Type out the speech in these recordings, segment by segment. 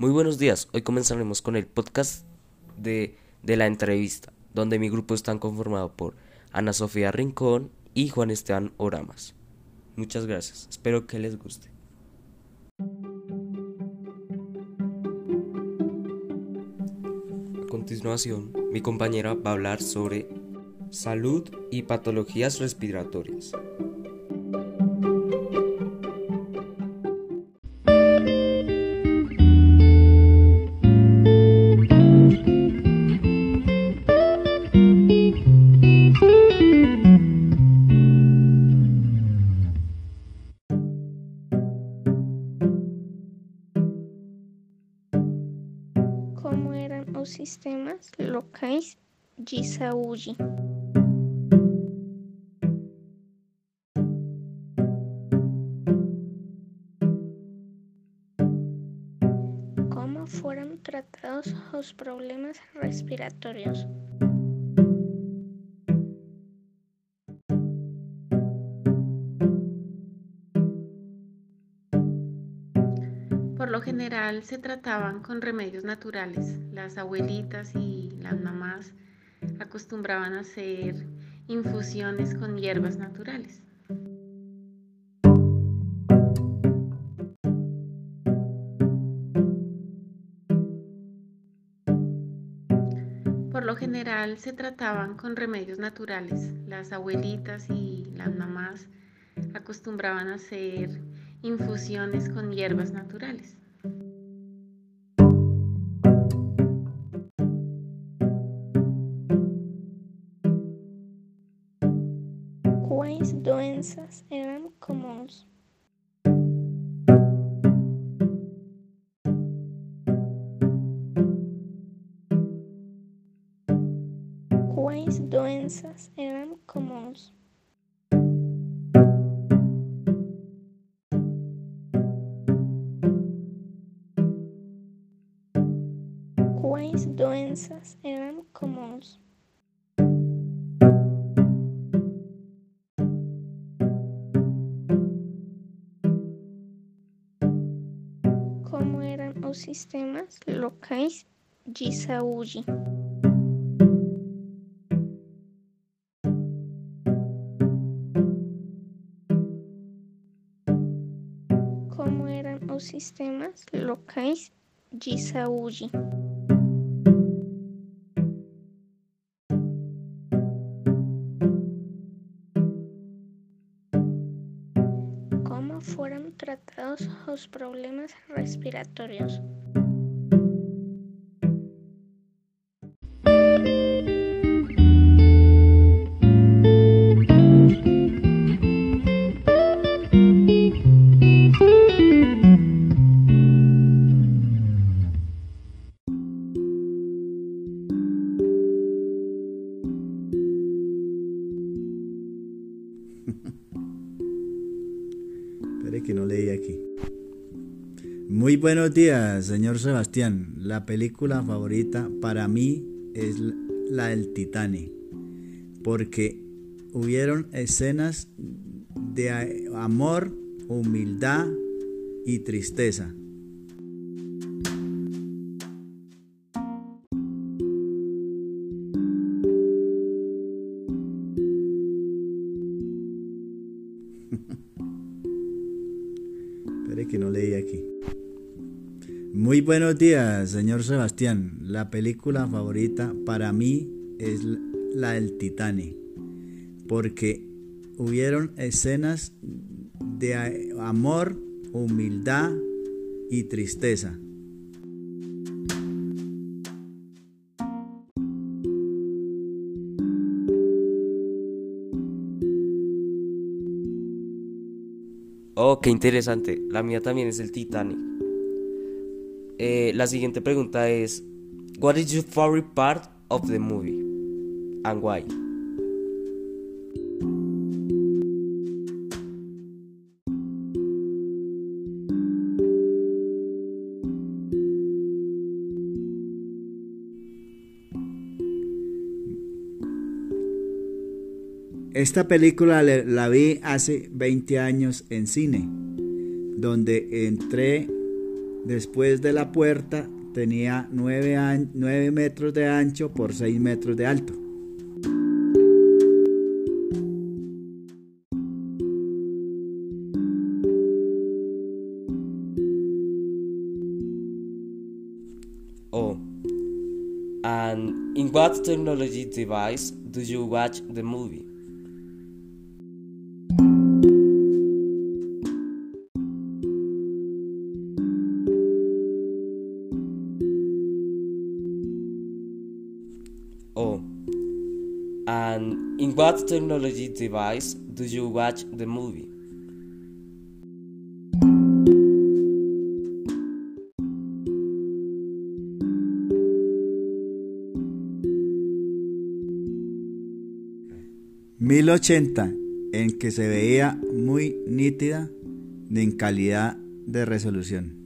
Muy buenos días, hoy comenzaremos con el podcast de, de la entrevista, donde mi grupo está conformado por Ana Sofía Rincón y Juan Esteban Oramas. Muchas gracias, espero que les guste. A continuación, mi compañera va a hablar sobre salud y patologías respiratorias. Como eran os sistemas locais de saúde. Como foram tratados os problemas respiratórios. Lo general se trataban con remedios naturales. Las abuelitas y las mamás acostumbraban a hacer infusiones con hierbas naturales. Por lo general se trataban con remedios naturales. Las abuelitas y las mamás acostumbraban a hacer infusiones con hierbas naturales. Eram comuns? Quais doenças eram comuns? Quais doenças eram comuns? Eram os sistemas locais de saúde. Como eram os sistemas locais de saúde. Tratados os problemas respiratórios. Espere que no leí aquí. Muy buenos días, señor Sebastián. La película favorita para mí es la del Titanic, porque hubieron escenas de amor, humildad y tristeza. Espere que no leí aquí. Muy buenos días, señor Sebastián. La película favorita para mí es la del Titanic, porque hubieron escenas de amor, humildad y tristeza. Oh, qué interesante. La mía también es el Titanic. Eh, la siguiente pregunta es: What is your favorite part of the movie? And why? Esta película la vi hace 20 años en cine, donde entré Después de la puerta tenía 9, metros de ancho por 6 metros de alto. Oh, and in what technology device do you watch the movie? What technology device do you watch the movie? ¿1080 en que se veía muy nítida en calidad de resolución.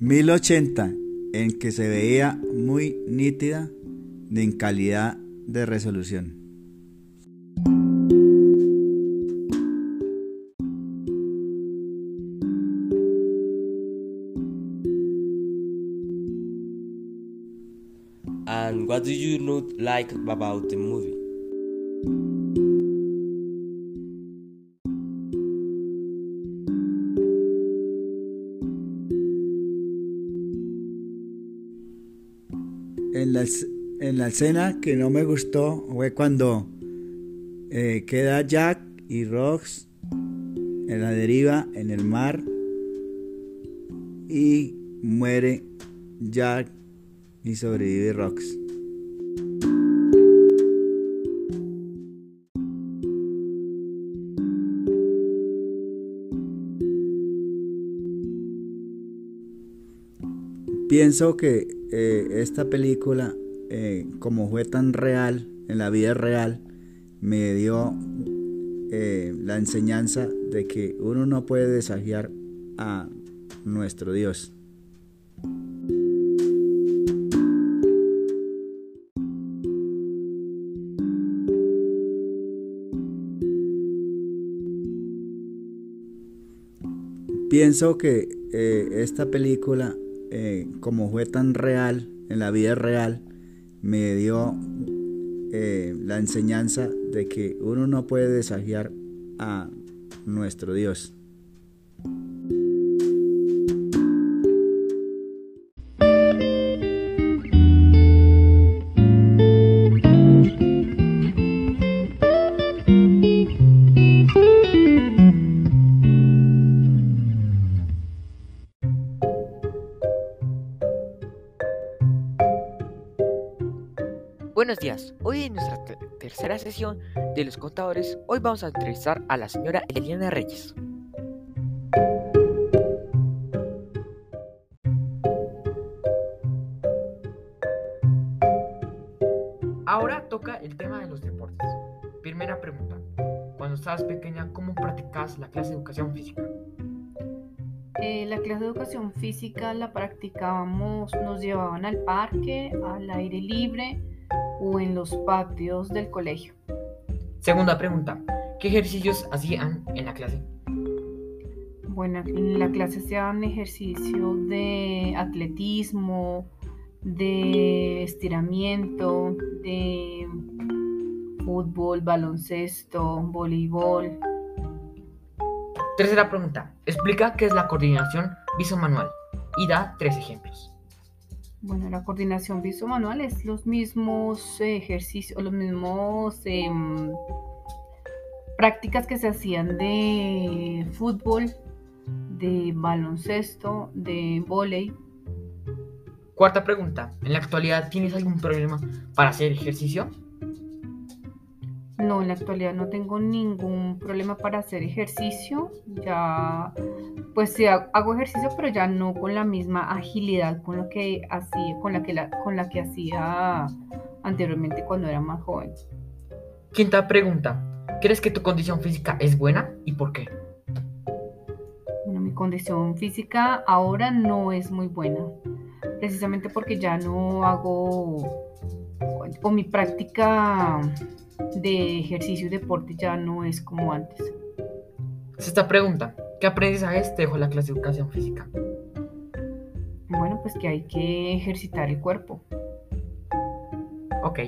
¿1080 en que se veía muy nítida en calidad de resolución. And what do you not like about the movie? En la, en la escena que no me gustó fue cuando eh, queda Jack y Rox en la deriva en el mar y muere Jack y sobrevive Rox. Pienso que eh, esta película, eh, como fue tan real, en la vida real, me dio eh, la enseñanza de que uno no puede desafiar a nuestro Dios. Pienso que esta película eh, como fue tan real, en la vida real, me dio eh, la enseñanza de que uno no puede desafiar a nuestro Dios. Hoy en nuestra tercera sesión de los contadores, hoy vamos a entrevistar a la señora Eliana Reyes. Ahora toca el tema de los deportes. Primera pregunta, cuando estabas pequeña, ¿cómo practicabas la clase de educación física? Eh, la clase de educación física la practicábamos, nos llevaban al parque, al aire libre, o en los patios del colegio. Segunda pregunta, ¿qué ejercicios hacían en la clase? Bueno, en la clase se hacían ejercicios de atletismo, de estiramiento, de fútbol, baloncesto, voleibol. Tercera pregunta, explica qué es la coordinación visomanual y da tres ejemplos. Bueno, la coordinación visomanual es los mismos ejercicios, los mismos em, prácticas que se hacían de fútbol, de baloncesto, de volei. Cuarta pregunta, ¿en la actualidad tienes algún problema para hacer ejercicio? No, en la actualidad no tengo ningún problema para hacer ejercicio. Ya, pues sí hago ejercicio, pero ya no con la misma agilidad con lo que hacía, con la que con la que hacía anteriormente cuando era más joven. Quinta pregunta. ¿Crees que tu condición física es buena y por qué? Bueno, mi condición física ahora no es muy buena. precisamente porque ya no hago, o mi práctica de ejercicio y deporte ya no es como antes. Sexta pregunta, ¿qué aprendizajes te dejó la clase de educación física? Bueno, pues que hay que ejercitar el cuerpo. Ok.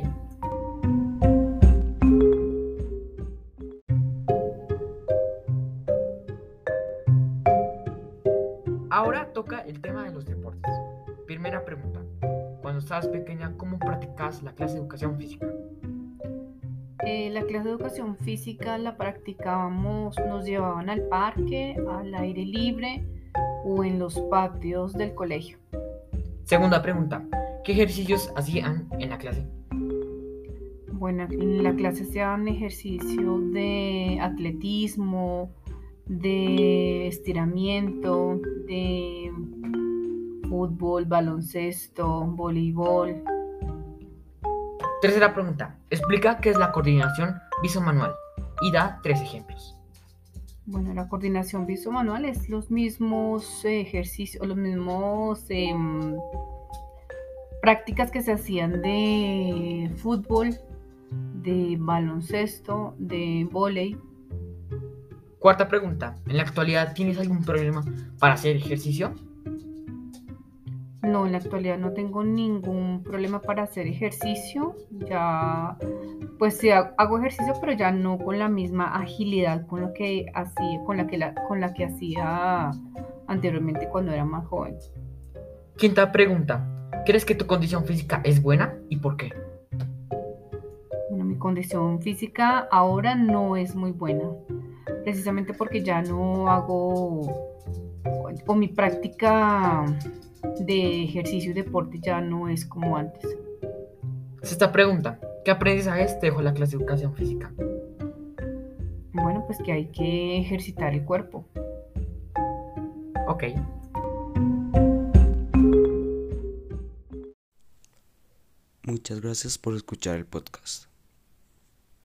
Ahora toca el tema de los deportes. Primera pregunta. Cuando estabas pequeña, ¿cómo practicabas la clase de educación física? Eh, la clase de educación física la practicábamos, nos llevaban al parque, al aire libre o en los patios del colegio. Segunda pregunta. ¿Qué ejercicios hacían en la clase? Bueno, en la clase se hacían ejercicios de atletismo, de estiramiento, de fútbol, baloncesto, voleibol. Tercera pregunta. Explica qué es la coordinación visomanual y da tres ejemplos. Bueno, la coordinación visomanual es los mismos ejercicios, los mismos em, prácticas que se hacían de fútbol, de baloncesto, de volei. Cuarta pregunta. ¿En la actualidad tienes algún problema para hacer ejercicio? No, en la actualidad no tengo ningún problema para hacer ejercicio. Ya, pues sí hago ejercicio, pero ya no con la misma agilidad con lo que hacía, con la que con la que hacía anteriormente cuando era más joven. Quinta pregunta. ¿Crees que tu condición física es buena y por qué? Bueno, mi condición física ahora no es muy buena, precisamente porque ya no hago, o mi práctica de ejercicio y deporte ya no es como antes. Esta pregunta, ¿qué aprendizajes te dejó la clase de educación física? Bueno, pues que hay que ejercitar el cuerpo. Ok. Muchas gracias por escuchar el podcast.